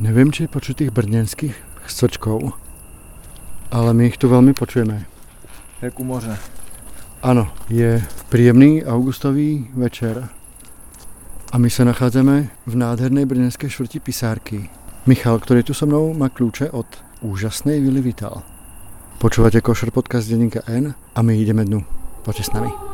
Nevím, či počuť tých brněnských chcočkov, ale my ich tu velmi počujeme. Jak u moře. Ano, je příjemný augustový večer a my se nacházíme v nádherné brněnské čtvrti Pisárky. Michal, který tu so mnou, má kľúče od úžasnej Vily Vital. Počúvate Košer podcast denníka N a my ideme dnu. Poďte s nami.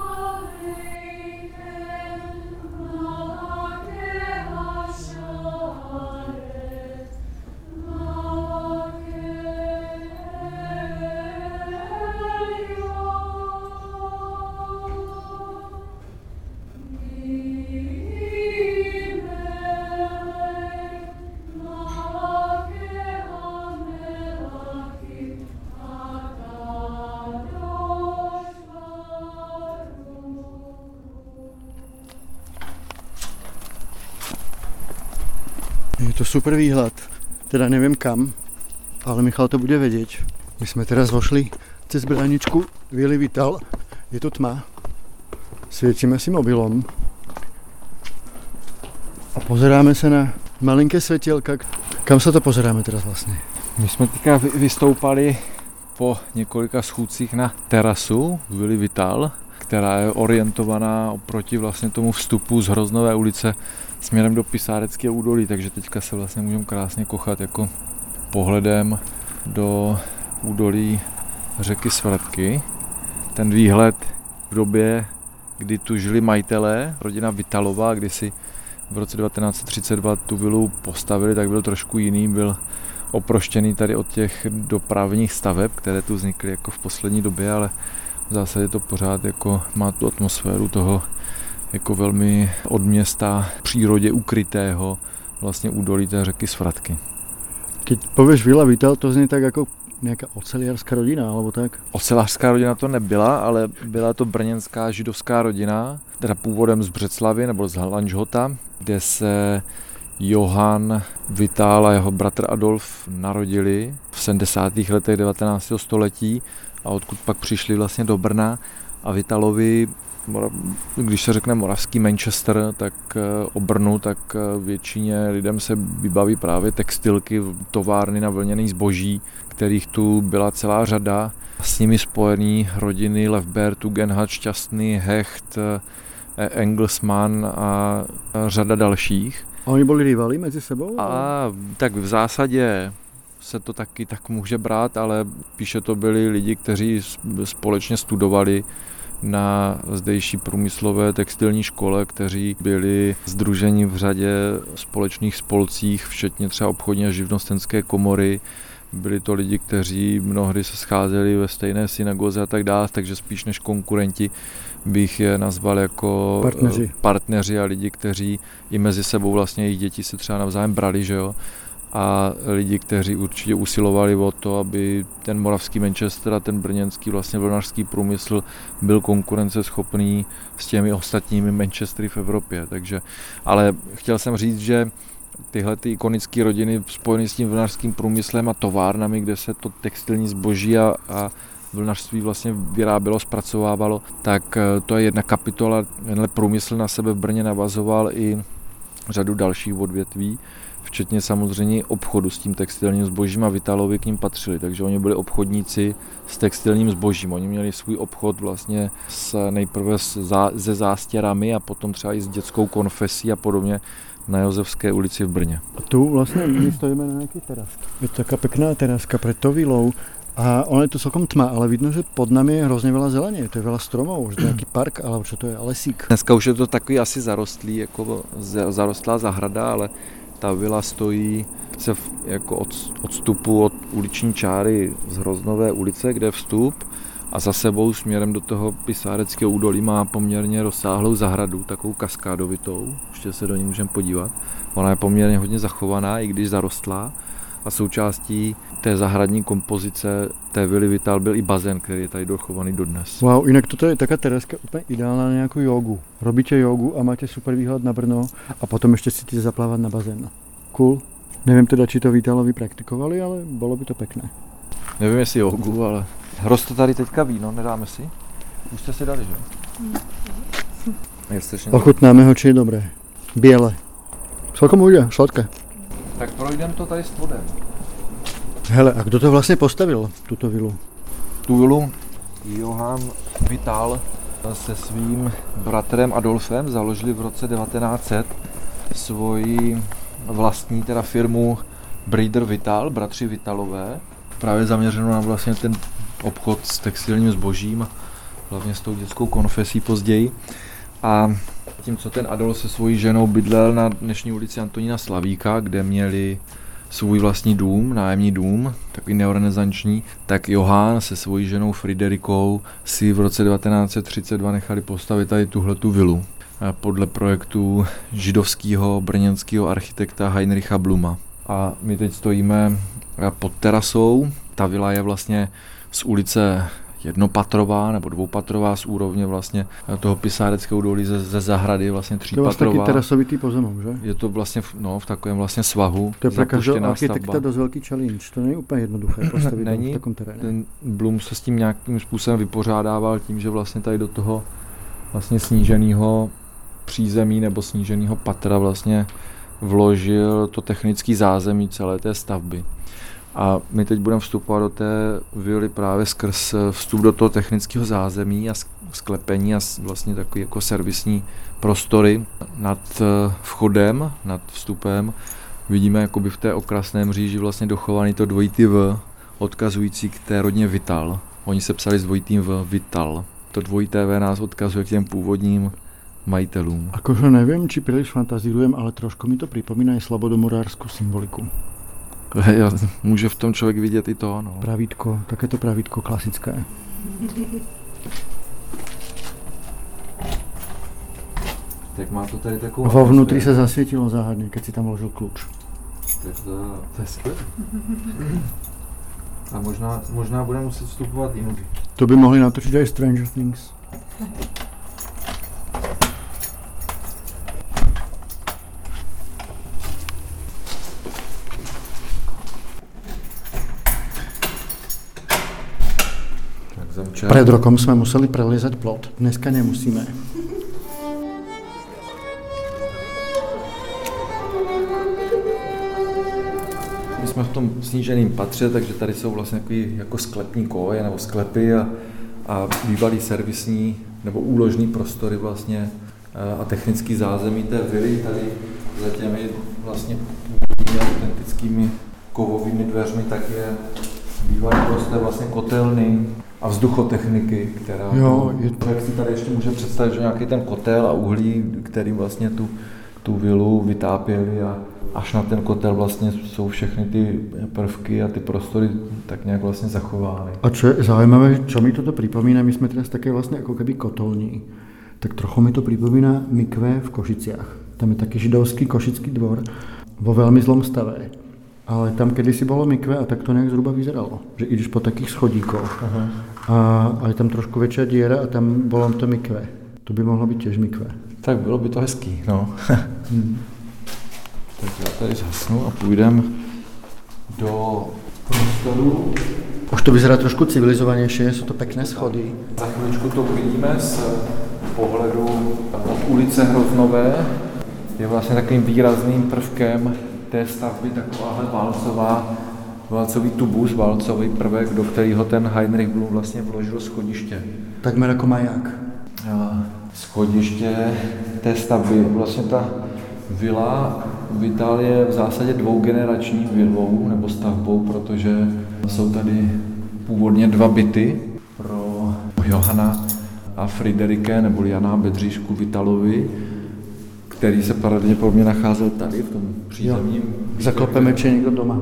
Super výhled. Teda nevím kam, ale Michal to bude vědět. My jsme teda zvošli cez bráničku Vili Vital. Je to tma. Světíme si mobilom. A pozeráme se na malinké světělka. Kam se to pozeráme teraz vlastně? My jsme teďka vy- vystoupali po několika schůdcích na terasu Vili Vital, která je orientovaná oproti vlastně tomu vstupu z Hroznové ulice směrem do Pisáreckého údolí, takže teďka se vlastně můžeme krásně kochat jako pohledem do údolí řeky Svratky. Ten výhled v době, kdy tu žili majitelé, rodina Vitalová, kdy si v roce 1932 tu vilu postavili, tak byl trošku jiný, byl oproštěný tady od těch dopravních staveb, které tu vznikly jako v poslední době, ale v zásadě to pořád jako má tu atmosféru toho jako velmi od města v přírodě ukrytého vlastně údolí té řeky Svratky. Keď pověš Vila Vital, to zní tak jako nějaká oceliarská rodina, alebo tak? Ocelářská rodina to nebyla, ale byla to brněnská židovská rodina, teda původem z Břeclavy nebo z Halanžhota, kde se Johann Vital a jeho bratr Adolf narodili v 70. letech 19. století a odkud pak přišli vlastně do Brna a Vitalovi, když se řekne moravský Manchester, tak eh, o Brnu, tak eh, většině lidem se vybaví právě textilky, továrny na vlněný zboží, kterých tu byla celá řada. S nimi spojený rodiny Levber, Tugendhat, Šťastný, Hecht, eh, Engelsmann a a řada dalších. A oni byli rivali mezi sebou? A tak v zásadě se to taky tak může brát, ale píše to byli lidi, kteří společně studovali na zdejší průmyslové textilní škole, kteří byli združeni v řadě společných spolcích, včetně třeba obchodní a živnostenské komory. Byli to lidi, kteří mnohdy se scházeli ve stejné synagoze a tak dále, takže spíš než konkurenti bych je nazval jako Partneři. partneři a lidi, kteří i mezi sebou vlastně jejich děti se třeba navzájem brali, že jo a lidi, kteří určitě usilovali o to, aby ten moravský Manchester a ten brněnský vlastně vlnařský průmysl byl konkurenceschopný s těmi ostatními Manchestery v Evropě. Takže, ale chtěl jsem říct, že tyhle ty ikonické rodiny spojené s tím vlnařským průmyslem a továrnami, kde se to textilní zboží a, a vlnařství vlastně vyrábělo, zpracovávalo, tak eh, to je jedna kapitola. Tenhle průmysl na sebe v Brně navazoval i řadu dalších odvětví včetně samozřejmě obchodu s tím textilním zbožím a Vitalovi k ním patřili, takže oni byli obchodníci s textilním zbožím. Oni měli svůj obchod vlastně s, nejprve s, zá, se zástěrami a potom třeba i s dětskou konfesí a podobně na Josefské ulici v Brně. A tu vlastně my stojíme na nějaké terasce. Je to taká pekná teraska před tou vilou. A ono je tu celkom tma, ale vidno, že pod nami je hrozně veľa zeleně. To je veľa stromů, že to je nějaký park, alebo čo to je, lesík. Dneska už je to takový asi zarostlý, jako za- zarostlá zahrada, ale ta vila stojí se v, jako od, odstupu od uliční čáry z Hroznové ulice, kde je vstup a za sebou směrem do toho Pisáreckého údolí má poměrně rozsáhlou zahradu, takovou kaskádovitou, ještě se do ní můžeme podívat. Ona je poměrně hodně zachovaná, i když zarostlá a součástí té zahradní kompozice té vily Vital byl i bazén, který je tady dochovaný dodnes. Wow, jinak toto je taká tereska úplně ideálna na nějakou jogu. Robíte jogu a máte super výhled na Brno a potom ještě si chcete zaplávat na bazén. Cool. Nevím teda, či to Vítalovi praktikovali, ale bylo by to pekné. Nevím, jestli jogu, ale roste tady teďka víno, nedáme si? Už jste si dali, že? Strašně Ochutnáme ho, či je dobré. Biele. Celkom bude, sladké. Tak projdeme to tady s vodem. Hele, a kdo to vlastně postavil, tuto vilu? Tu vilu Johann Vital se svým bratrem Adolfem založili v roce 1900 svoji vlastní teda firmu Breeder Vital, bratři Vitalové, právě zaměřenou na vlastně ten obchod s textilním zbožím, hlavně s tou dětskou konfesí později. A tím, co ten Adolf se svojí ženou bydlel na dnešní ulici Antonína Slavíka, kde měli svůj vlastní dům, nájemní dům, takový neorenesanční, tak Johann se svojí ženou Friderikou si v roce 1932 nechali postavit tady tuhle tu vilu podle projektu židovského brněnského architekta Heinricha Bluma. A my teď stojíme pod terasou. Ta vila je vlastně z ulice jednopatrová nebo dvoupatrová z úrovně vlastně toho pisáreckého údolí ze, ze zahrady, vlastně třípatrová. To je vlastně taky terasovitý pozemok, že? Je to vlastně v, no, v takovém vlastně svahu. To je pro každého architekta dost velký challenge, to není úplně jednoduché postavit není, v takovém terénu. Ten Blum se s tím nějakým způsobem vypořádával tím, že vlastně tady do toho vlastně sníženého přízemí nebo sníženého patra vlastně vložil to technické zázemí celé té stavby. A my teď budeme vstupovat do té vily právě skrz vstup do toho technického zázemí a sklepení a vlastně takový jako servisní prostory nad eh, vchodem, nad vstupem. Vidíme jakoby v té okrasné mříži vlastně dochovaný to dvojitý V, odkazující k té rodně Vital. Oni se psali s dvojitým V, Vital. To dvojité V nás odkazuje k těm původním majitelům. Akože nevím, či příliš fantazírujem, ale trošku mi to připomíná i slabodomorářskou symboliku. Může v tom člověk vidět i to, no. Pravítko, také to pravítko klasické. Tak má to tady takovou... Vo vnútri se zasvětilo záhadně, keď si tam vložil kluč. Tak to, to je skvělé. A možná, možná budeme muset vstupovat jinudy. To by mohli natočit i Stranger Things. Před rokom jsme museli prelizet plot, dneska nemusíme. My jsme v tom sníženém patře, takže tady jsou vlastně takový jako sklepní koje nebo sklepy a, a bývalý servisní nebo úložní prostory vlastně a technický zázemí té vily tady za těmi vlastně autentickými kovovými dveřmi tak je bývalý prostor vlastně kotelny, a vzduchotechniky, která jo, je to... jak si tady ještě může představit, že nějaký ten kotel a uhlí, který vlastně tu, tu vilu vytápěli a až na ten kotel vlastně jsou všechny ty prvky a ty prostory tak nějak vlastně zachovány. A čo je zajímavé, čo mi toto připomíná, my jsme teraz také vlastně jako keby kotolní, tak trochu mi to připomíná mikve v Košiciach. Tam je taky židovský košický dvor vo velmi zlom stave. Ale tam kedysi bylo mikve a tak to nějak zhruba vyzeralo. Že i když po takých schodíkoch. Aha. A, a je tam trošku větší díra a tam bylo to mikve. To by mohlo být těž mikve. Tak bylo by to hezký, no. hmm. Tak já tady zasnu a půjdem do prostoru. Už to vyzerá trošku civilizovanější, jsou to pěkné schody. Za chvíličku to uvidíme z pohledu od ulice Hroznové. Je vlastně takovým výrazným prvkem té stavby takováhle válcová, válcový tubus, válcový prvek, do kterého ten Heinrich Blum vlastně vložil schodiště. Tak jako maják. Schodiště té stavby, vlastně ta vila v Itálii je v zásadě dvougenerační vilou nebo stavbou, protože jsou tady původně dva byty pro Johana a Friderike nebo Jana Bedříšku Vitalovi který se pravděpodobně nacházel tady v tom přízemním. Zaklopeme, či někdo doma.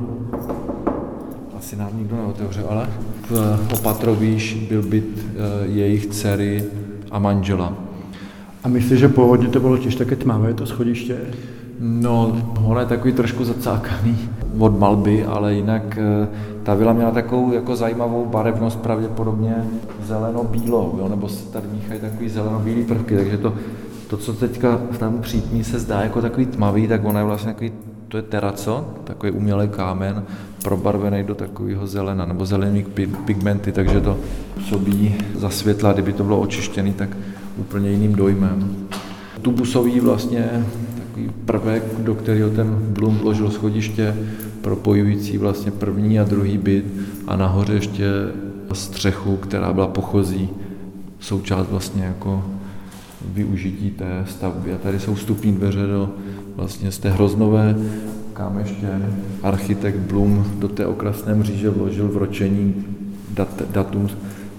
Asi nám nikdo neotevře, ale v Opatrovíš byl byt eh, jejich dcery a manžela. A myslíš, že původně to bylo těž také tmavé, to schodiště? No, ono je takový trošku zacákaný od malby, ale jinak eh, ta vila měla takovou jako zajímavou barevnost, pravděpodobně zeleno-bílou, nebo se tady míchají takový zeleno-bílý prvky, takže to to, co teďka v tom přítmí se zdá jako takový tmavý, tak ono je vlastně takový, to je teraco, takový umělý kámen, probarvený do takového zelena, nebo zelený pigmenty, takže to působí za světla, kdyby to bylo očištěný, tak úplně jiným dojmem. Tubusový vlastně takový prvek, do kterého ten Blum vložil schodiště propojující vlastně první a druhý byt a nahoře ještě střechu, která byla pochozí, součást vlastně jako využití té stavby. A tady jsou vstupní dveře do vlastně z té hroznové, kam ještě architekt Blum do té okrasné mříže vložil v ročení dat, datum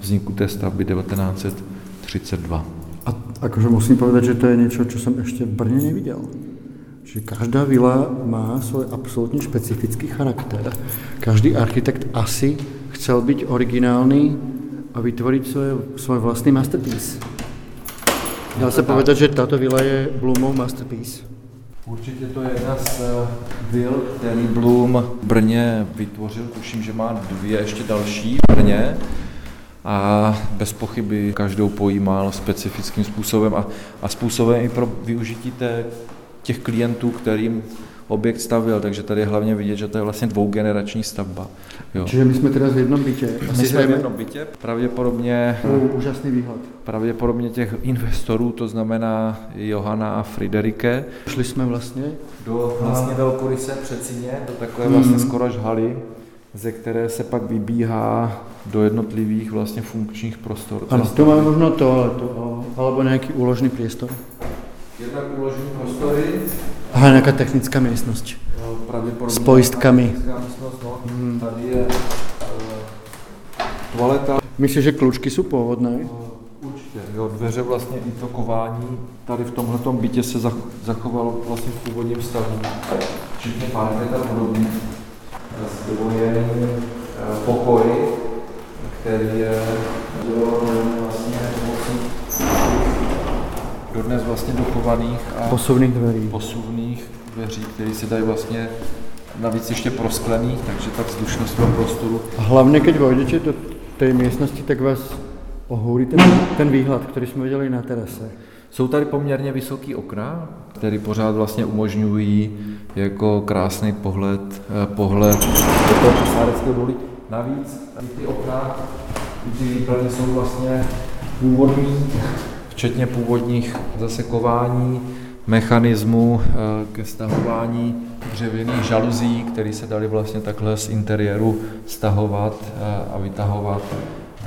vzniku té stavby 1932. A akože musím povedať, že to je niečo, čo som ešte v Brne nevidel. Že každá vila má svoj absolútne špecifický charakter. Každý architekt asi chcel byť originálny a vytvoriť svoj, svoj vlastný masterpiece. Dá se povedať, že tato vila je Blumov masterpiece. Určitě to je jedna z eh, vil, který Blum v Brně vytvořil. Tuším, že má dvě ještě další v Brně a bez pochyby každou pojímal specifickým způsobem a, a způsobem i pro využití té, těch klientů, kterým objekt stavil, takže tady je hlavně vidět, že to je vlastně dvougenerační stavba. Jo. Čiže my jsme teda v jednom bytě. Asi my jsme v jednom bytě, pravděpodobně... Uh, úžasný výhled. Pravděpodobně těch investorů, to znamená Johana a Friderike. Šli jsme vlastně do vlastně velkoryse přecině, do takové vlastně hmm. skoro haly, ze které se pak vybíhá do jednotlivých vlastně funkčních prostor. Ano, to máme možno to, alebo nějaký úložný priestor. Jednak úložní prostory. Aha, nějaká technická místnost. S pojistkami. No. Hmm. Tady je uh, toaleta. Myslíš, že klučky jsou původné? Uh, určitě, jo, dveře vlastně i to kování tady v tomhle bytě se zachovalo vlastně v původním stavu, včetně parket a podobně. Zdvojený pokoj, který je vlastně dodnes vlastně dochovaných a posuvných dveří. Posuvných dveří, které se dají vlastně navíc ještě prosklených, takže ta vzdušnost toho prostoru. A hlavně, když vojdete do té místnosti, tak vás ohourí ten, ten výhled, který jsme viděli na terase. Jsou tady poměrně vysoký okna, které pořád vlastně umožňují jako krásný pohled, eh, pohled do toho Pisáreckého dolu. Navíc ty okna, ty výplny jsou vlastně původní, včetně původních zasekování, mechanismu eh, ke stahování dřevěných žaluzí, které se dali vlastně takhle z interiéru stahovat eh, a vytahovat.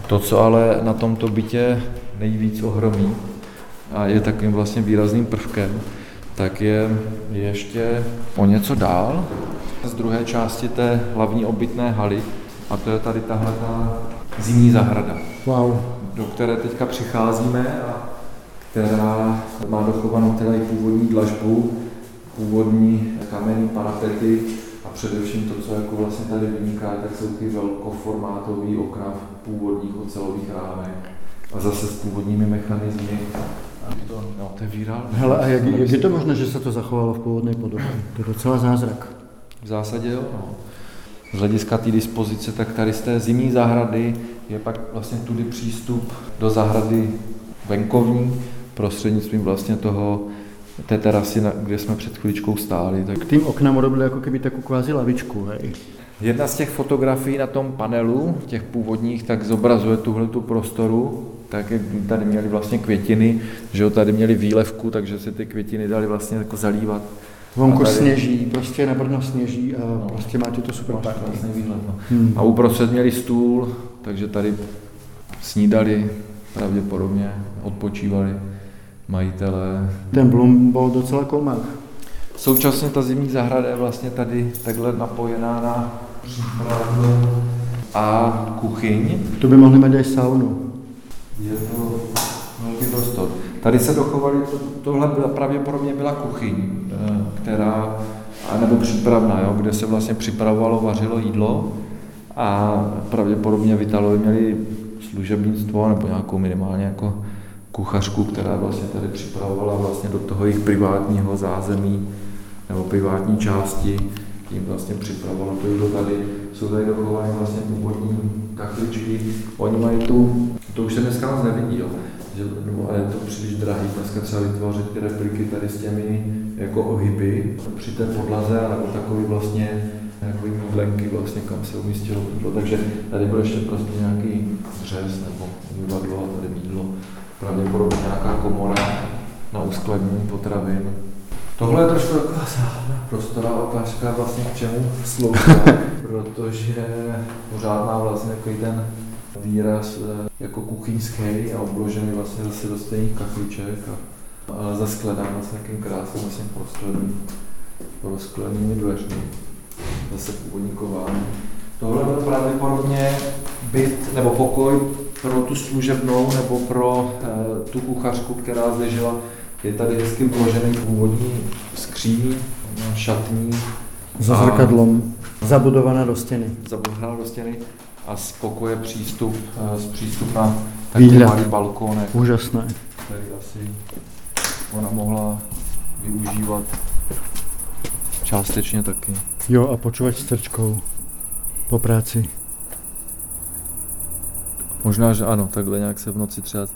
To, co ale na tomto bytě nejvíc ohromí a je takovým vlastně výrazným prvkem, tak je ještě o něco dál z druhé části té hlavní obytné haly a to je tady tahle ta zimní zahrada, wow. do které teďka přicházíme a která má dochovanou teda i původní dlažbu, původní kamenný parapety a především to, co jako vlastně tady vyniká, tak jsou ty velkoformátový okna v původních ocelových rámech a zase s původními mechanismy. To, no, výral. Hele, a jak, jak je to možné, že se to zachovalo v původné podobě? To je docela zázrak. V zásadě jo. No. Z hlediska té dispozice, tak tady z té zimní zahrady je pak vlastně tudy přístup do zahrady venkovní, prostřednictvím vlastně toho té terasy, kde jsme před chvíličkou stáli. Tak... K tým oknám urobili jako keby takovou kvázi lavičku, hej? Jedna z těch fotografií na tom panelu, těch původních, tak zobrazuje tuhle tu prostoru, tak jak tady měli vlastně květiny, že jo, tady měli výlevku, takže se ty květiny dali vlastně jako zalívat. Vonku tady... sněží, prostě na Brno sněží a no, prostě máte to super Vlastně výhled, no. hmm. A uprostřed měli stůl, takže tady snídali pravděpodobně, odpočívali majitele. Ten Blum byl docela kolmák. Současně ta zimní zahrada je vlastně tady takhle napojená na přípravu a kuchyň. To by mohli mít i saunu. Je to velký prostor. Tady se dochovaly, to, tohle byla, pravděpodobně byla kuchyň, eh, která, nebo přípravná, jo, kde se vlastně připravovalo, vařilo jídlo a pravděpodobně v Italii měli služebnictvo nebo nějakou minimálně jako kuchařku, která vlastně tady připravovala vlastně do toho jejich privátního zázemí nebo privátní části, tím vlastně připravovala to jídlo tady. Jsou tady dochovány vlastně původní kachličky. Oni mají tu, to už se dneska moc nevidí, jo. Že, no, ale je to příliš drahý dneska třeba vytvořit ty repliky tady s těmi jako ohyby při té podlaze, nebo takový vlastně takový mydlenky vlastně, kam se umístilo jídlo. Takže tady byl ještě prostě nějaký řez nebo umyvadlo a tady mídlo pravděpodobně nějaká komora na uskladnění potravin. Tohle je trošku taková prostorá otázka vlastně k čemu slouží, protože pořád vlastně takový ten výraz eh, jako kuchyňský a obložený vlastně zase do stejných kachliček a, a zaskledán s nějakým krásným vlastně proskleným, prosklenými dveřmi, zase původní kování. Tohle byl pravděpodobně byt nebo pokoj pro tu služebnou nebo pro e, tu kuchařku, která zde žila. Je tady hezky vložený původní skříň, šatní. Za zrkadlom, zabudovaná do stěny. Zabudovaná do stěny a z pokoje přístup, z přístup na takový malý balkónek. Úžasné. Který asi ona mohla využívat částečně taky. Jo, a počúvať s po práci. Možná, že ano, takhle nějak se v noci třeba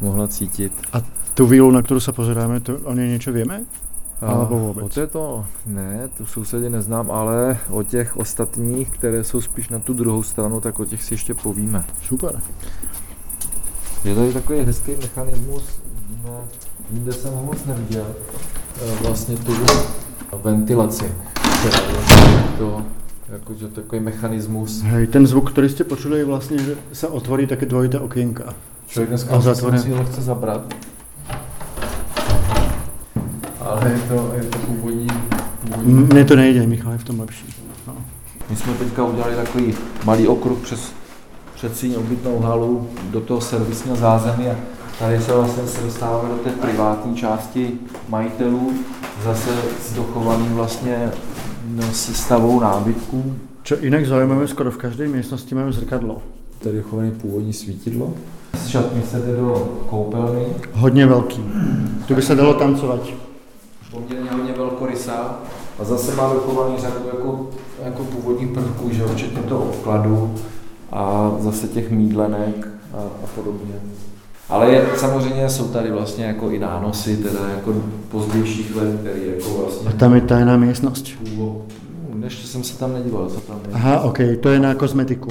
mohla cítit. A tu vílu, na kterou se pozeráme, to o něj něco víme? Alebo vůbec? O této ne, tu sousedě neznám, ale o těch ostatních, které jsou spíš na tu druhou stranu, tak o těch si ještě povíme. Super. Je tady takový hezký mechanismus, no, jinde jsem ho moc neviděl, e, vlastně tu ventilaci, která to jako, že takový mechanismus. Hej, ten zvuk, který jste počuli, je vlastně, že se otvorí také dvojité okénka. Člověk dneska si lehce zabrat. Ale je to, je to původní, původní. Mně to nejde, Michal je v tom lepší. No. My jsme teďka udělali takový malý okruh přes předsíň obytnou halu do toho servisního zázemí a tady se vlastně se dostáváme do té privátní části majitelů, zase s dochovaným vlastně sestavou nábytků. Čo jinak zajímavé, skoro v každé místnosti máme zrkadlo. Tady je chované původní svítidlo. Z šatny se jde do koupelny. Hodně velký. Tu by se dalo tancovat poměrně hodně velkorysá a zase má dochovaný řadu jako, jako původních prvků, že včetně toho obkladu a zase těch mídlenek a, a podobně. Ale je, samozřejmě jsou tady vlastně jako i nánosy, teda jako pozdějších let, který jako vlastně... A tam je tajná místnost. Ještě jsem se tam nedíval, co tam je. Aha, ok, to je na kozmetiku.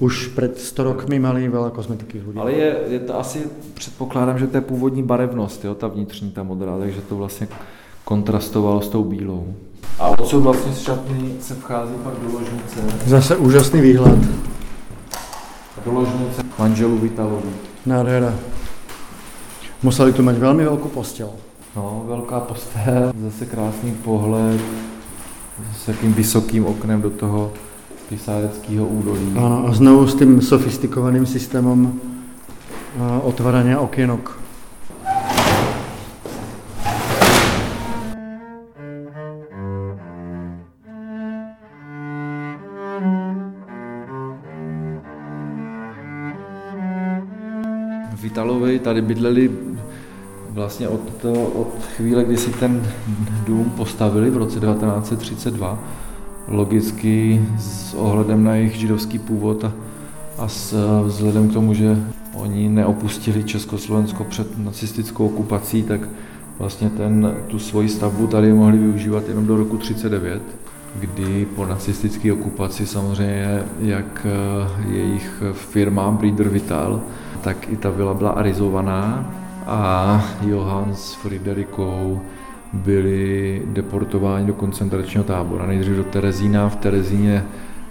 Už před 100 rokmi mali veľa kozmetiky ľudia. Ale je, je to asi, předpokládám, že to je původní barevnost, jo, ta vnitřní, ta modrá, takže to vlastně kontrastovalo s tou bílou. A odsud vlastně z šatny se vchází pak do ložnice. Zase úžasný výhled. Do ložnice manželů Vitalový. Nádhera. Museli tu mít velmi velkou postel. No, velká postel, zase krásný pohled s takým vysokým oknem do toho pisáreckého údolí. Ano, a znovu s tím sofistikovaným systémem otvárania okienok. Vitalovi tady bydleli vlastně od, to, od chvíle, kdy si ten dům postavili v roce 1932, logicky s ohledem na jejich židovský původ a, a s, vzhledem k tomu, že oni neopustili Československo před nacistickou okupací, tak vlastně ten, tu svoji stavbu tady mohli využívat jenom do roku 1939, kdy po nacistické okupaci samozřejmě jak eh, jejich firma Breeder Vital, tak i ta vila byla arizovaná a Johann s Friderikou byli deportováni do koncentračního tábora. Nejdřív do Terezína, v Terezíně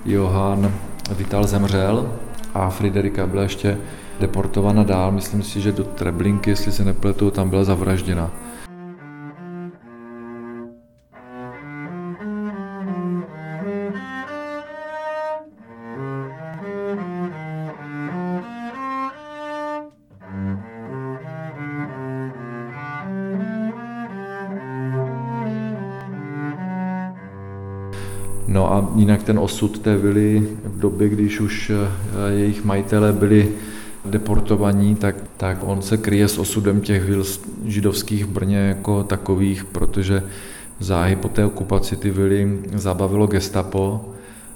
Johann Vital zemřel a Friderika byla ještě deportována dál, myslím si, že do Treblinky, jestli se nepletu, tam byla zavražděna. Jinak ten osud té vily v době, když už eh, jejich majitelé byli deportovaní, tak, tak on se kryje s osudem těch vil židovských v Brně jako takových, protože záhy po té okupaci ty vily zabavilo gestapo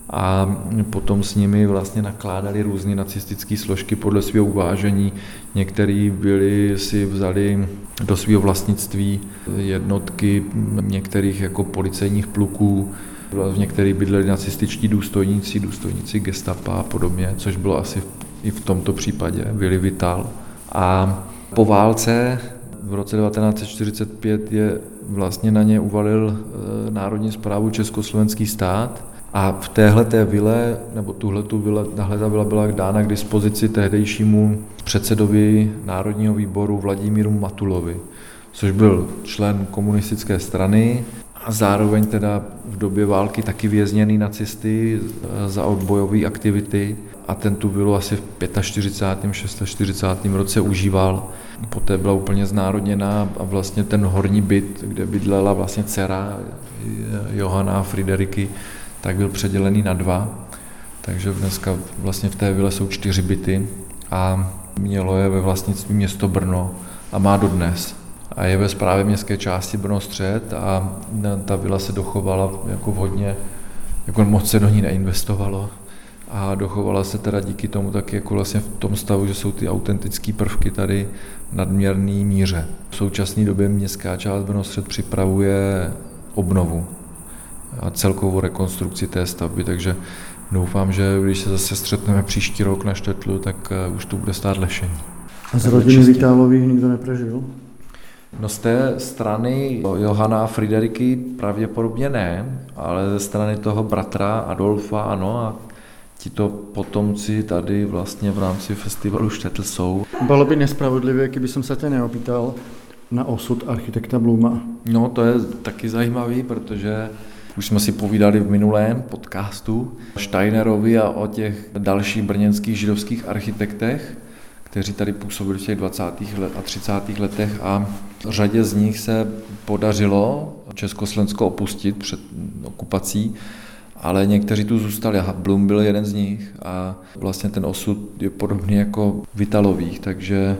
a potom s nimi vlastně nakládali různé nacistické složky podle svého uvážení. Některý byli si vzali do svého vlastnictví jednotky některých jako policejních pluků, v některých bydleli nacističtí důstojníci, důstojníci gestapa a podobně, což bylo asi i v tomto případě, Willy Vital. A po válce v roce 1945 je vlastně na ně uvalil eh, Národní zprávu Československý stát a v téhle té vile, nebo tuhle tu vile, tahle ta vila byla dána k dispozici tehdejšímu předsedovi Národního výboru Vladimíru Matulovi, což byl člen komunistické strany a zároveň teda v době války taky vězněný nacisty eh, za odbojové aktivity a ten tu vilu asi v 45. 46. roce užíval. Poté byla úplně znárodněná a vlastně ten horní byt, kde bydlela vlastně dcera Johana a Frideriky, tak byl předělený na dva. Takže dneska vlastně v té vile jsou čtyři byty a mělo je ve vlastnictví město Brno a má dodnes. A je ve správě městské části Brno střed a ta vila se dochovala jako vhodně, jako moc se do ní neinvestovalo a dochovala se teda díky tomu taky jako vlastně v tom stavu, že jsou ty autentické prvky tady v nadměrný míře. V současné době městská část Brno střed připravuje obnovu a celkovou rekonstrukci té stavby, takže doufám, že když se zase střetneme příští rok na Štetlu, tak eh, už to bude stát lešení. A z rodiny Vitálových nikdo neprežil? No z té strany Johana a Frideriky pravděpodobně ne, ale ze strany toho bratra Adolfa ano a tito potomci tady vlastně v rámci festivalu Štetl jsou. Bylo by nespravodlivé, kdyby jsem se tě neopýtal na osud architekta Bluma. No to je taky zajímavý, protože už jsme si povídali v minulém podcastu Steinerovi a o těch dalších brněnských židovských architektech, kteří tady působili v těch 20. a 30. letech a řadě z nich se podařilo Československo opustit před okupací, ale někteří tu zůstali a Blum byl jeden z nich a vlastně ten osud je podobný jako Vitalových, takže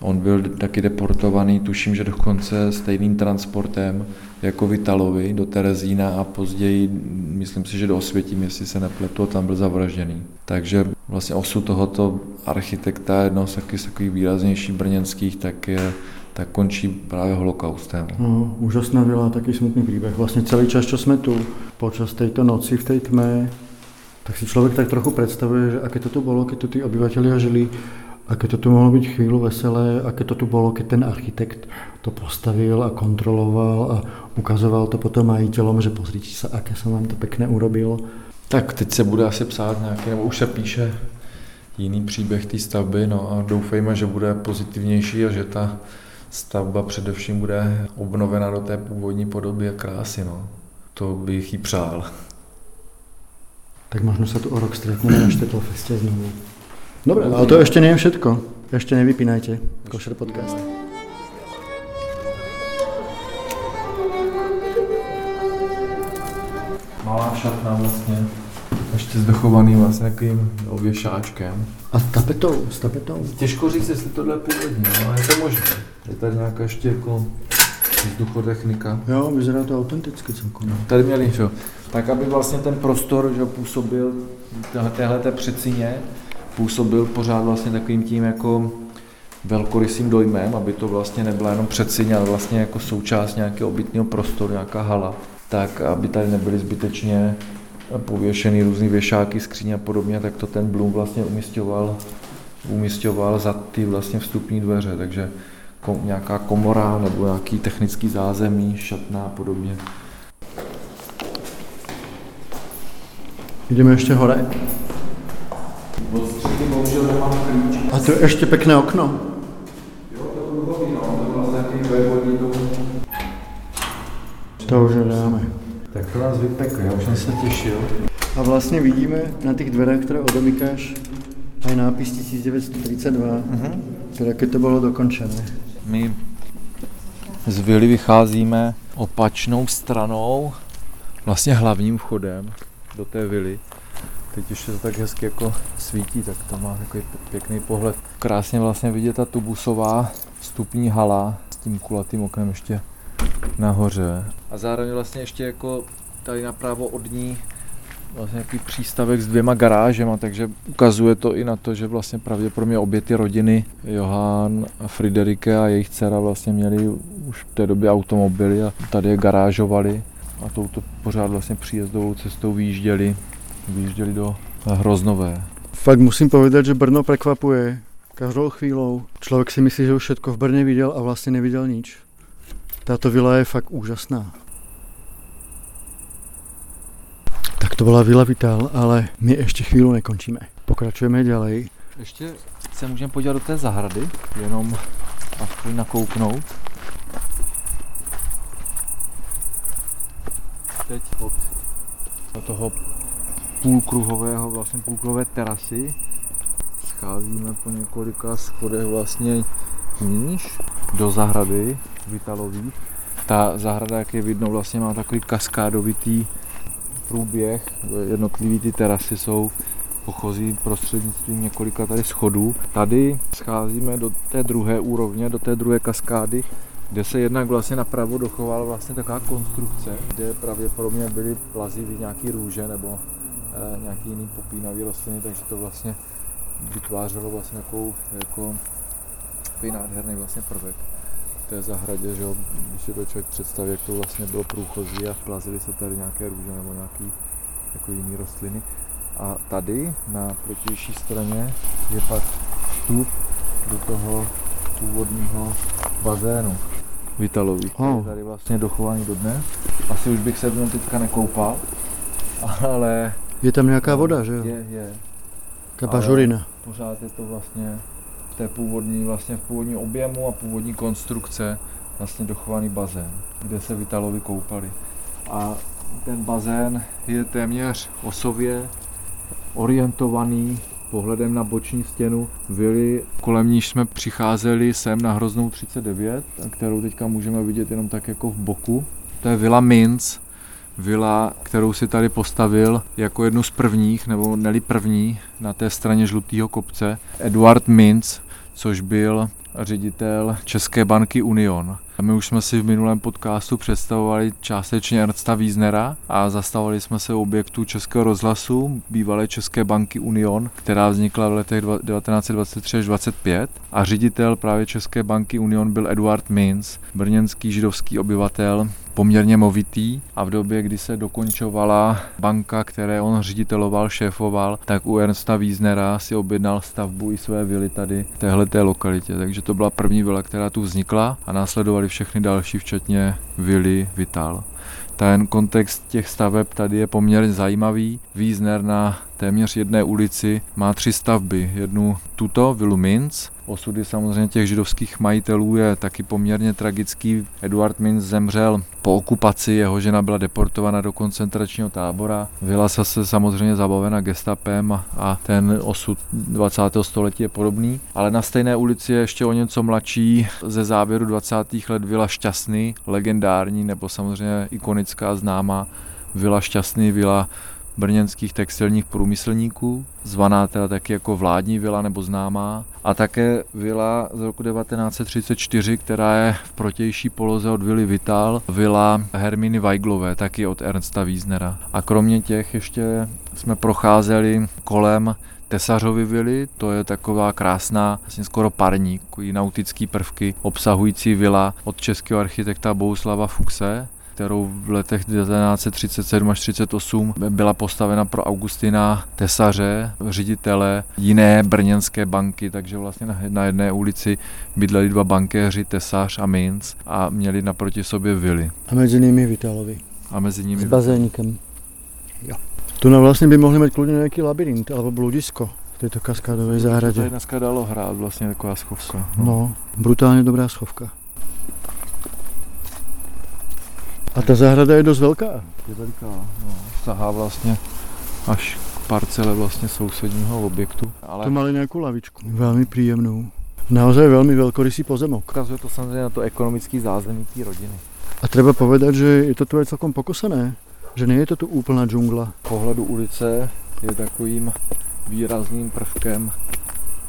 on byl taky deportovaný, tuším, že dokonce stejným transportem jako Vitalovi do Terezína a později, myslím si, že do Osvětím, jestli se nepletu, tam byl zavražděný. Takže vlastně osud tohoto architekta, jednoho z takových, takových výraznějších brněnských, tak je tak končí právě holokaustem. No, úžasná byla taky smutný příběh. Vlastně celý čas, co jsme tu, počas této noci v té tmě, tak si člověk tak trochu představuje, že aké to tu bylo, když tu ty obyvatelé žili, aké to tu mohlo být chvíli veselé, aké to tu bylo, když ten architekt to postavil a kontroloval a ukazoval to potom majitelům, že pozrite se, aké jsem vám to pěkně urobil. Tak teď se bude asi psát nějaký, nebo už se píše jiný příběh té stavby, no a doufejme, že bude pozitivnější a že ta stavba především bude obnovena do té původní podoby a krásy. No. To bych jí přál. Tak možno se tu o rok stretneme na Štetlfestě znovu. Dobre, ale to ještě není všetko. Ještě nevypínajte. Košer podcast. Malá šatna vlastně. Ještě zdechovaný vlastně takovým ověšáčkem. A s tapetou, s tapetou. Těžko říct, jestli tohle je původní, no, ale je to možné. Je tady nějaká ještě jako vzduchotechnika. Jo, vyzerá to autenticky celkom. No. Tady měli, že? Tak, aby vlastně ten prostor, že působil téhle té přecině, působil pořád vlastně takovým tím jako velkorysým dojmem, aby to vlastně nebyla jenom přecině, ale vlastně jako součást nějakého obytného prostoru, nějaká hala, tak aby tady nebyly zbytečně pověšený různý věšáky, skříně a podobně, tak to ten Blum vlastně umistoval, umistoval za ty vlastně vstupní dveře, takže kom, nějaká komora nebo nějaký technický zázemí, šatná a podobně. Jdeme ještě hore. A to je ještě pěkné okno. Jo, to je duhový, no, to vlastně nějaký To už dáme. Tak to nás vypekl, já už jsem se těšil. A vlastně vidíme na těch dverech, které odomykáš, aj nápis 1932, uh-huh. teda keď to bylo dokončené. My z vily vycházíme opačnou stranou, vlastně hlavním vchodem do té vily. Teď ještě to tak hezky jako svítí, tak to má takový pěkný pohled. Krásně vlastně vidět ta tubusová vstupní hala s tím kulatým oknem ještě nahoře. A zároveň vlastně ještě jako tady napravo od ní vlastně nějaký přístavek s dvěma garážema, takže ukazuje to i na to, že vlastně pravděpodobně obě ty rodiny, Johan a Friderike a jejich dcera vlastně měli už v té době automobily a tady je garážovali a touto pořád vlastně příjezdovou cestou vyjížděli, vyjížděli do Hroznové. Fakt musím povedat, že Brno překvapuje každou chvílou. Člověk si myslí, že už všetko v Brně viděl a vlastně neviděl nič. Tato vila je fakt úžasná. Tak to byla Vila Vital, ale my ještě chvíli nekončíme. Pokračujeme ďalej. Ještě se můžeme podívat do té zahrady, jenom aspoň nakouknout. Teď od toho půlkruhového, vlastně půlkruhové terasy scházíme po několika schodech vlastně níž do zahrady Vitalový. Ta zahrada, jak je vidno, vlastně má takový kaskádovitý průběh. Jednotlivý ty terasy jsou pochozí prostřednictvím několika tady schodů. Tady scházíme do té druhé úrovně, do té druhé kaskády, kde se jednak vlastně napravo dochovala vlastně taková konstrukce, kde pravděpodobně byly plazivy nějaký růže nebo e, nějaký jiný popínavý rostliny, takže to vlastně vytvářelo vlastně takovou jako takový nádherný vlastně prvek v té zahradě, že jo, když si to člověk představí, jak to vlastně bylo průchozí a plazily se tady nějaké růže nebo nějaký jako jiný rostliny. A tady na protější straně je pak vstup do toho původního bazénu Vitalový, který je tady vlastně dochovaný do dne. Asi už bych se v něm teďka nekoupal, ale... Je tam nějaká voda, že jo? Je, je. Kapažurina. Pořád je to vlastně té původní, vlastně v původní objemu a původní konstrukce vlastně dochovaný bazén, kde se Vitalovi koupali. A ten bazén je téměř osově orientovaný pohledem na boční stěnu vily, kolem níž jsme přicházeli sem na Hroznou 39, kterou teďka můžeme vidět jenom tak jako v boku. To je vila Minz, vila, kterou si tady postavil jako jednu z prvních, nebo neli první, na té straně žlutého kopce, Eduard Minz, což byl ředitel České banky Union. My už jsme si v minulém podcastu představovali částečně Ernsta Wiesnera a zastavovali jsme se objektu Českého rozhlasu, bývalé České banky Union, která vznikla v letech 1923 až 25 a ředitel právě České banky Union byl Eduard Minz, brněnský židovský obyvatel, poměrně movitý a v době, kdy se dokončovala banka, které on řediteloval, šéfoval, tak u Ernsta Wiesnera si objednal stavbu i své vily tady v téhleté lokalitě. Takže to byla první vila, která tu vznikla a následovaly všechny další, včetně vily Vital. Ten kontext těch staveb tady je poměrně zajímavý. Wiesner na téměř jedné ulici má tři stavby. Jednu tuto, vilu Minz, Osudy samozřejmě těch židovských majitelů je taky poměrně tragický. Eduard Minz zemřel po okupaci, jeho žena byla deportována do koncentračního tábora. Vila se samozřejmě zabavena gestapem a ten osud 20. století je podobný. Ale na stejné ulici je ještě o něco mladší ze závěru 20. let Vila Šťastný, legendární nebo samozřejmě ikonická známá Vila Šťastný, vila brněnských textilních průmyslníků, zvaná teda taky jako vládní vila nebo známá, a také vila z roku 1934, která je v protější poloze od vily Vital, vila Herminy Weiglové, taky od Ernsta Wiesnera. A kromě těch ještě jsme procházeli kolem Tesařovy vily, to je taková krásná, vlastně skoro parní, nautický prvky obsahující vila od českého architekta Bouslava Fuxe, kterou v letech 1937 až 38 byla postavena pro Augustina Tesaře, ředitele jiné brněnské banky, takže vlastně na jedné ulici bydleli dva bankéři, Tesař a Minc a měli naproti sobě vily. A mezi nimi Vitalovi. A mezi nimi... S bazénikem. Jo. Tu na vlastně by mohli mít klidně nějaký labirint alebo bludisko v této kaskádové zahradě. To dneska dalo hrát vlastně taková schovka. No, no brutálně dobrá schovka. A ta zahrada je dost velká. Je velká, no. Sahá vlastně až k parcele vlastně sousedního objektu. Ale... To mali nějakou lavičku, velmi příjemnou. Naozaj velmi velkorysý pozemok. Ukazuje to samozřejmě na to ekonomický zázemí té rodiny. A třeba povedat, že je to tu celkom pokosené, že není to tu úplná džungla. Pohledu ulice je takovým výrazným prvkem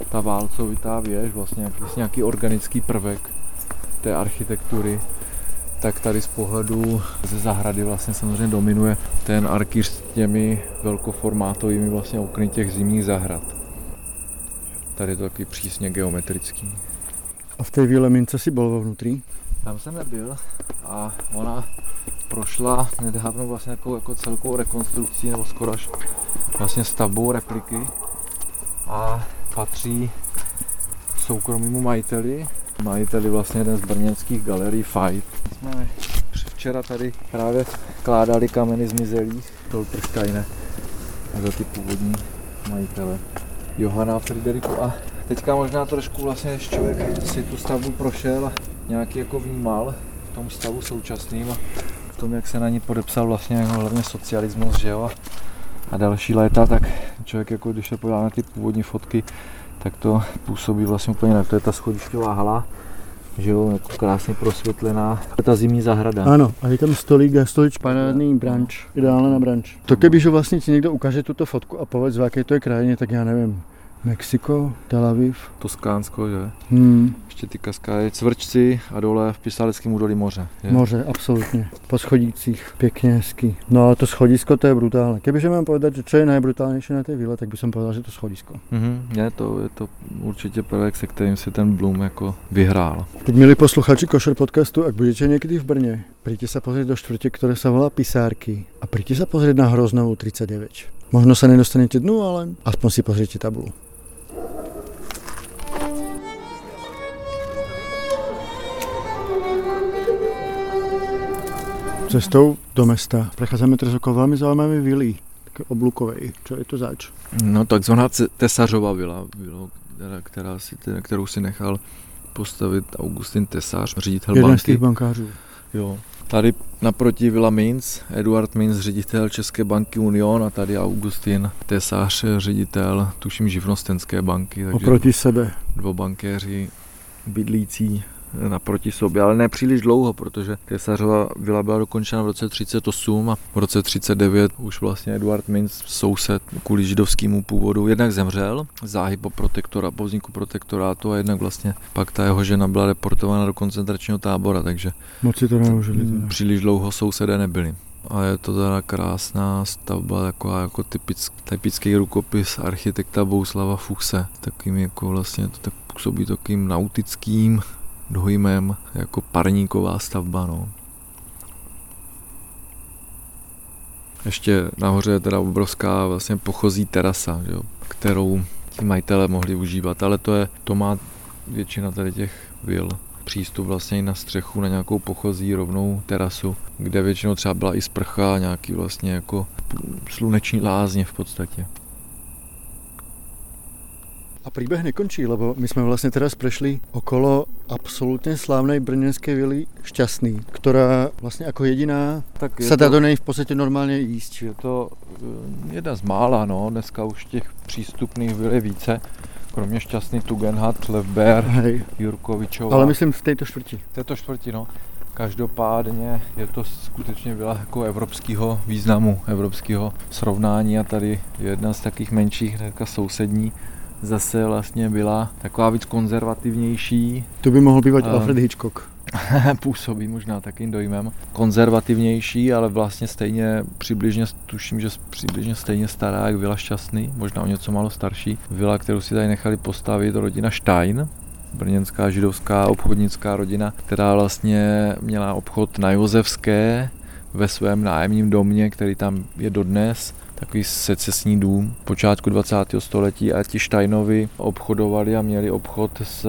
ta válcovitá věž, vlastně nějaký, nějaký organický prvek té architektury tak tady z pohledu ze zahrady vlastně samozřejmě dominuje ten arkýř s těmi velkoformátovými vlastně okny těch zimních zahrad. Tady je to taky přísně geometrický. A v té víle mince si byl vnitř? Tam jsem nebyl a ona prošla nedávno vlastně jako, jako celkou rekonstrukcí nebo skoro až vlastně stavbou repliky a patří soukromýmu majiteli, majiteli vlastně jeden z brněnských galerií Fight. Jsme včera tady právě kládali kameny zmizelých Stolpersteine za ty původní majitele Johana Frideriku a teďka možná trošku vlastně, když člověk si tu stavbu prošel a nějaký jako vnímal v tom stavu současným a v tom, jak se na ní podepsal vlastně hlavně socialismus, že jo, a další léta, tak člověk jako když se podívá na ty původní fotky, tak to působí vlastně úplně jinak. To je ta schodišťová hala, že jo, jako krásně prosvětlená. Ta zimní zahrada. Ano, a je tam stolík a stolič parádný branč, ideálně na branč. To když vlastně ti někdo ukáže tuto fotku a povedz, v jaké to je krajině, tak já nevím, Mexiko, Tel Aviv. Toskánsko, že? Hmm. Ještě ty kaskády, cvrčci a dole v Pisaleckém údolí moře. Je? Moře, absolutně. Po schodících, pěkně hezky. No ale to schodisko, to je brutálne. Kebyže mám povedať, že čo je najbrutálnější na té vile, tak bych povedal, že to schodisko. Mm-hmm. Je to, je to určitě prvek, se kterým si ten Bloom jako vyhrál. Teď milí posluchači Košer podcastu, ak budete někdy v Brně, príďte sa pozrieť do štvrte, ktoré sa volá Pisárky a príďte sa pozrieť na Hroznovú 39. Možno sa nedostanete dnu, ale aspoň si pozrite tabulu. Cestou do mesta prechádzame teraz okolo veľmi zaujímavej vily, také oblukovej. Čo je to zač? No takzvaná Tesařova vila, vila která, která si, kterou si nechal postavit Augustin Tesař, ředitel Jeden banky. z těch bankářů. Jo. Tady naproti Vila Minz, Eduard Minz, ředitel České banky Union a tady Augustin Tesař, ředitel, tuším, živnostenské banky. Takže Oproti sebe. Dva bankéři bydlící naproti sobě, ale ne příliš dlouho, protože Tesařova vila byla dokončena v roce 38 a v roce 39 už vlastně Eduard Minz, soused kvůli židovskému původu, jednak zemřel záhy po, protektora, po vzniku protektorátu a jednak vlastně pak ta jeho žena byla deportována do koncentračního tábora, takže Moc si to neužili. teda. příliš dlouho sousedé nebyli. A je to teda krásná stavba, taková jako typický, typický rukopis architekta Bouslava Fuchse. Takým jako vlastně to tak působí takým nautickým dojmem, jako parníková stavba. No. Ještě nahoře je teda obrovská vlastně pochozí terasa, jo, kterou ti majitele mohli užívat, ale to, je, to má většina tady těch vil přístup vlastně i na střechu, na nějakou pochozí, rovnou terasu, kde většinou třeba byla i sprcha, nějaký vlastně jako sluneční lázně v podstatě. A príbeh nekončí, lebo my sme vlastne teraz prešli okolo absolútne slávnej brněnskej vily Šťastný, ktorá vlastne ako jediná Tak sa dá do nej v podstate normálne ísť. Je to eh, jedna z mála, no. Dneska už těch přístupných byl je více. Kromě šťastný Tugendhat, Levber, Hej. Jurkovičova. Ale myslím v tejto štvrti. této čtvrti, no. Každopádně je to skutečně byla jako evropského významu, evropského srovnání a tady je jedna z takých menších, hnedka sousední, zase vlastně byla taková víc konzervativnější, Tu by mohl bývať A- Alfred Hitchcock. působí možná takým dojmem, konzervativnější, ale vlastně stejně přibližně, tuším, že přibližně stejně stará jak Vila Šťastný, možná o něco málo starší. Vila, kterou si tady nechali postavit rodina Stein, brněnská židovská obchodnická rodina, která vlastně měla obchod na Josevské ve svém nájemním domě, který tam je dodnes, takový secesní dům počátku 20. století a ti Steinovi obchodovali a měli obchod s,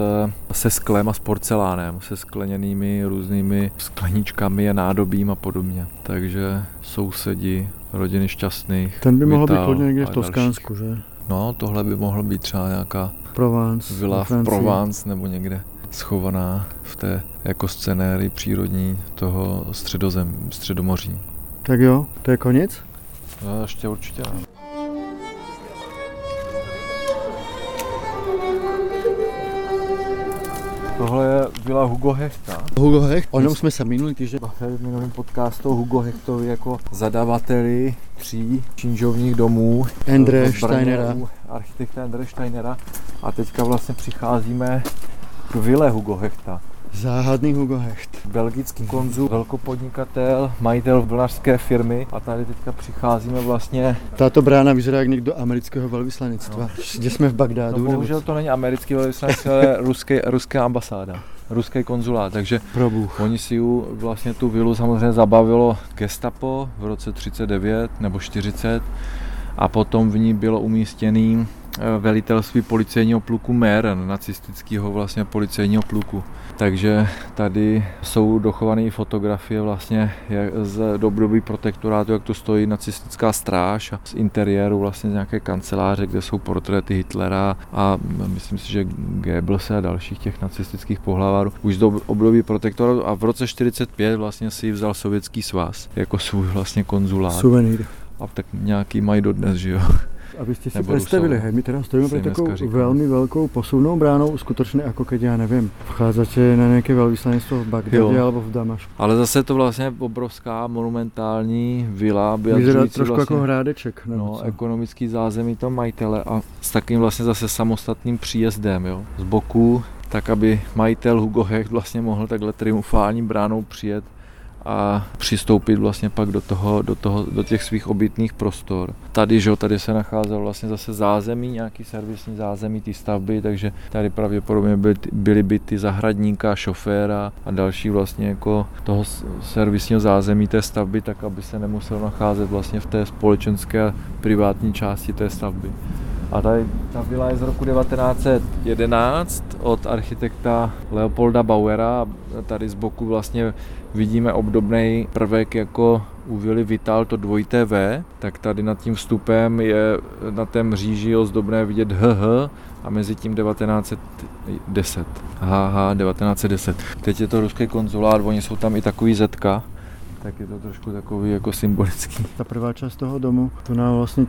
se sklem a s porcelánem, se skleněnými různými skleničkami a nádobím a podobně. Takže sousedi rodiny šťastných. Ten by mohl být hodně někde v Toskánsku, že? No, tohle by mohlo být třeba nějaká Provence. vila v. Provence nebo někde schovaná v té jako scenérii přírodní toho středozem, středomoří. Tak jo, to je konec? No, ještě určitě ne. Tohle je vila Hugo Hechta. Hugo Hecht. O něm jsme se minulý týden Bavili v minulém podcastu Hugo Hechtovi jako zadavateli tří činžovních domů. Endre Steinera. Architekta Endre Steinera. A teďka vlastně přicházíme k vile Hugo Hechta. Záhadný Hugo Hecht. Belgický konzul, velkopodnikatel, majitel vlnařské firmy a tady teďka přicházíme vlastně, Táto brána vyzerá jak někdo amerického velvyslanectva. No. Kde jsme v Bagdádu. no nebo bohužel to není americký velvyslanec, ale ruské, ruská ambasáda, ruský konzulát, takže Pro Bůh. oni si ju vlastně tu vilu samozřejmě zabavilo gestapo v roce 39 nebo 40 a potom v ní bylo umístěný velitelství policejního pluku Meren, nacistického vlastně policejního pluku. Takže tady jsou dochované fotografie vlastně z dobroby protektorátu, jak tu stojí nacistická stráž a z interiéru vlastně z nějaké kanceláře, kde jsou portréty Hitlera a myslím si, že Goebbelse a dalších těch nacistických pohlavárů už z období protektorátu a v roce 45 vlastně si vzal sovětský svaz jako svůj vlastně konzulát. Suvenýr. A tak nějaký mají dodnes, že jo abyste si představili, hej, my teda stojíme před takovou velmi velkou posuvnou bránou, skutečně jako keď já nevím, vcházíte na nějaké velvyslanectvo v Bagdadě alebo v Damašku. Ale zase to vlastně obrovská monumentální vila, Vyzerá trošku vlastně, jako hrádeček. No, ekonomický zázemí to majitele a s takým vlastně zase samostatným příjezdem, jo, z boku, tak aby majitel Hugo Hecht vlastně mohl takhle triumfální bránou přijet a přistoupit vlastně pak do, toho, do, toho, do těch svých obytných prostor. Tady, že, tady se nacházelo vlastně zase zázemí, nějaký servisní zázemí té stavby, takže tady pravděpodobně byly, byly byty zahradníka, šoféra a další vlastně jako toho servisního zázemí té stavby, tak aby se nemusel nacházet vlastně v té společenské a privátní části té stavby. A tady ta vila je z roku 1911 od architekta Leopolda Bauera. Tady z boku vlastně vidíme obdobný prvek jako u vily Vital, to dvojité V, tak tady nad tím vstupem je na té mříži ozdobné vidět HH a mezi tím 1910. HH 1910. Teď je to ruský konzulát, oni jsou tam i takový zetka, tak je to trošku takový jako symbolický. Ta prvá část toho domu, to nám vlastně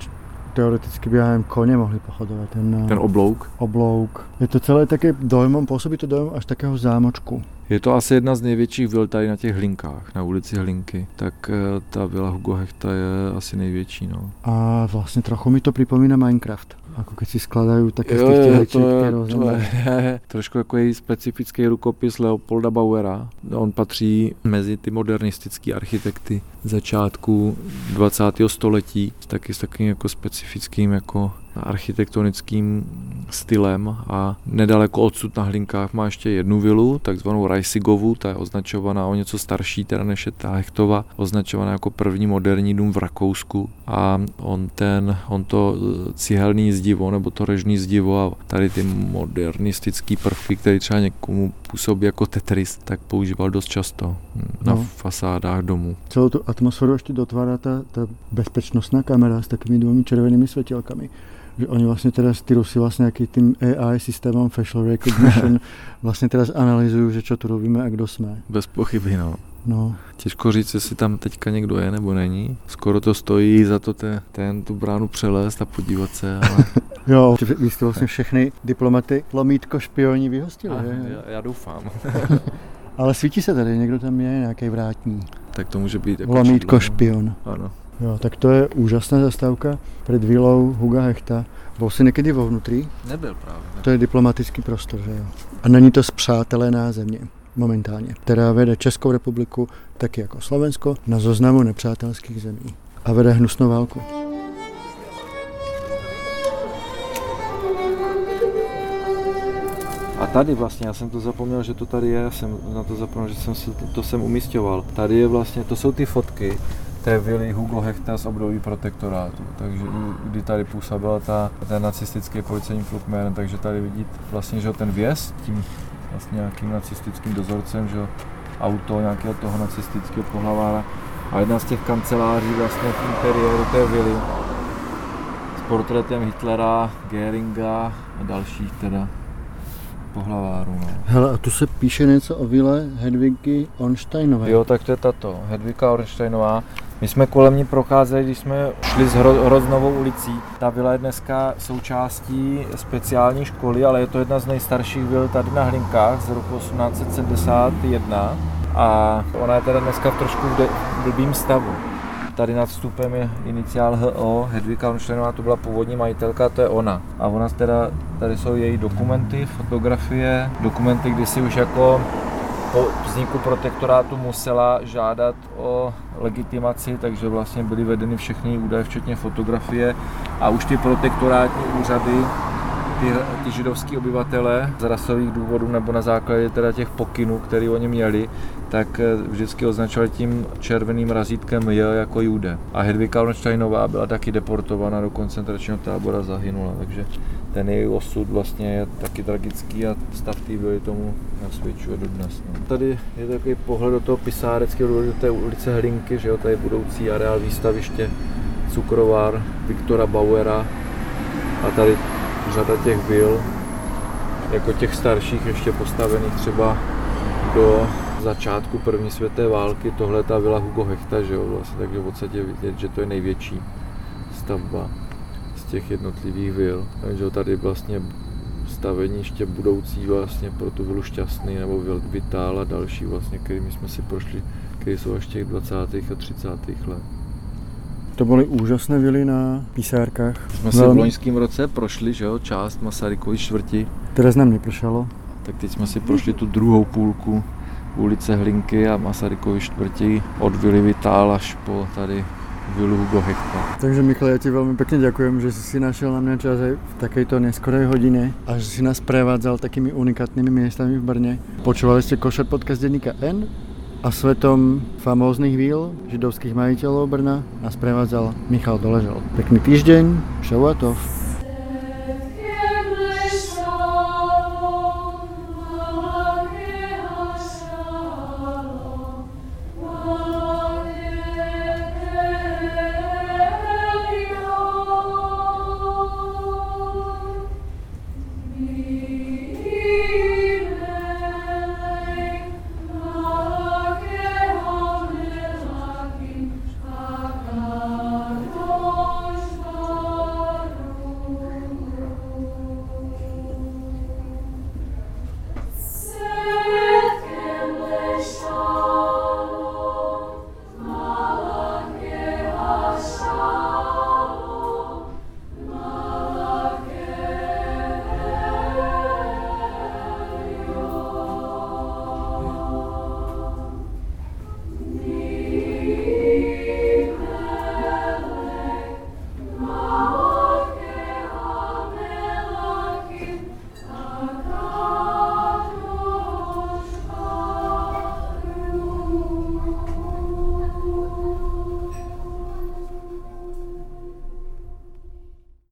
teoreticky během koně mohli pochodovat. Ten, ten oblouk? Oblouk. Je to celé také dojmem, působí to dojmem až takého zámočku. Je to asi jedna z největších vil tady na těch Hlinkách, na ulici Hlinky. Tak eh, ta vila Hugo Hechta je asi největší. No. A vlastně trochu mi to připomíná Minecraft. Jako když si skladají také z těch těleček, to, je, to je trošku jako její specifický rukopis Leopolda Bauera. On patří mezi ty modernistické architekty začátku 20. století, taky s takým jako specifickým jako architektonickým stylem a nedaleko odsud na Hlinkách má ještě jednu vilu, takzvanou Rajsigovu, ta je označovaná o něco starší, teda než je ta Hechtova, označovaná jako první moderní dům v Rakousku a on ten, on to eh, cihelný zdivo nebo to režní zdivo a tady ty modernistické prvky, které třeba někomu působí jako Tetris, tak používal dost často hm, na no. fasádách domů. Celou tu atmosféru ještě dotvárá ta, ta bezpečnostná kamera s takovými dvomi červenými světilkami že oni vlastně teda ty Rusy vlastně nějaký tím AI systémem facial recognition vlastně teda analyzují, že co tu robíme a kdo jsme. Bez pochyby, no. No. Těžko říct, jestli tam teďka někdo je nebo není. Skoro to stojí za to te, ten tu bránu přelézt a podívat se. Ale... jo, vy jste vlastně všechny diplomaty lomítko špioni vyhostili. A, já, já doufám. ale svítí se tady, někdo tam je, nějaký vrátní. Tak to může být jako Lomítko čidlo, špion. Ano. Jo, tak to je úžasná zastávka před vilou Huga Hechta. Byl jsi někdy vo vnitři? Nebyl právě. Ne. To je diplomatický prostor, že jo. A není to zpřátelená země momentálně, která vede Českou republiku, taky jako Slovensko, na zoznamu nepřátelských zemí. A vede hnusnou válku. A tady vlastně, já jsem to zapomněl, že to tady je, já jsem na to zapomněl, že jsem se to, to jsem umístěval. Tady je vlastně, to jsou ty fotky, té vily Hugo Hechta z období protektorátu. Takže kdy tady působila ta, ten nacistický policejní pluk takže tady vidíte vlastně, že ten věz tím vlastně nějakým nacistickým dozorcem, že auto nějakého toho nacistického pohlavára a jedna z těch kanceláří vlastně v interiéru té vily s portrétem Hitlera, Geringa a dalších teda pohlavárů. No. Hele, a tu se píše něco o vile Hedvigy Ornsteinové. Jo, tak to je tato, Hedvika Ornsteinová. My jsme kolem ní procházeli, když jsme šli z Hro- Hroznovou ulicí. Ta vila je dneska součástí speciální školy, ale je to jedna z nejstarších vil tady na Hlinkách z roku 1871 a ona je teda dneska v trošku blbým stavu. Tady nad vstupem je iniciál HO, Hedvika Onštejnová, to byla původní majitelka, to je ona. A ona teda, tady jsou její dokumenty, fotografie, dokumenty, kdy si už jako po vzniku protektorátu musela žádat o legitimaci, takže vlastně byly vedeny všechny údaje, včetně fotografie a už ty protektorátní úřady ty, ty židovský obyvatele z rasových důvodů nebo na základě teda těch pokynů, které oni měli, tak eh, vždycky označovali tím červeným razítkem J jako Jude. A Hedvika Ornsteinová byla taky deportována do koncentračního tábora, zahynula, takže ten její osud vlastně je taky tragický a stav té byly tomu nasvědčuje dodnes. No. Tady je takový pohled do toho pisáreckého do té ulice Hlinky, že jo, tady budoucí areál výstaviště cukrovár Viktora Bauera a tady řada těch vil, jako těch starších ještě postavených třeba do začátku první světé války, tohle ta vila Hugo Hechta, že jo, vlastně, takže v podstatě vidět, že to je největší stavba těch jednotlivých vil. Takže tady vlastně stavení ještě budoucí vlastně pro tu vilu Šťastný nebo Vitál a další vlastně, kterými jsme si prošli, které jsou až těch 20. a 30. let. To byly úžasné vily na písárkách. Jsme si v loňském roce prošli, že jo, část Masarykovy čtvrti. Teraz nám nepršalo. Tak teď jsme si prošli tu druhou půlku ulice Hlinky a Masarykovy čtvrti od Vily Vitál až po tady vilu Hugo Hechta. Takže Michal, já ti velmi pěkně děkuji, že jsi si našel na mě čas v takejto neskoré hodině a že si nás prevádzal takými unikátnymi místami v Brně. Počúvali ste Košer podcast denníka N a svetom famóznych víl židovských majiteľov Brna nás prevádzal Michal Doležal. Pekný týždeň, šauatov.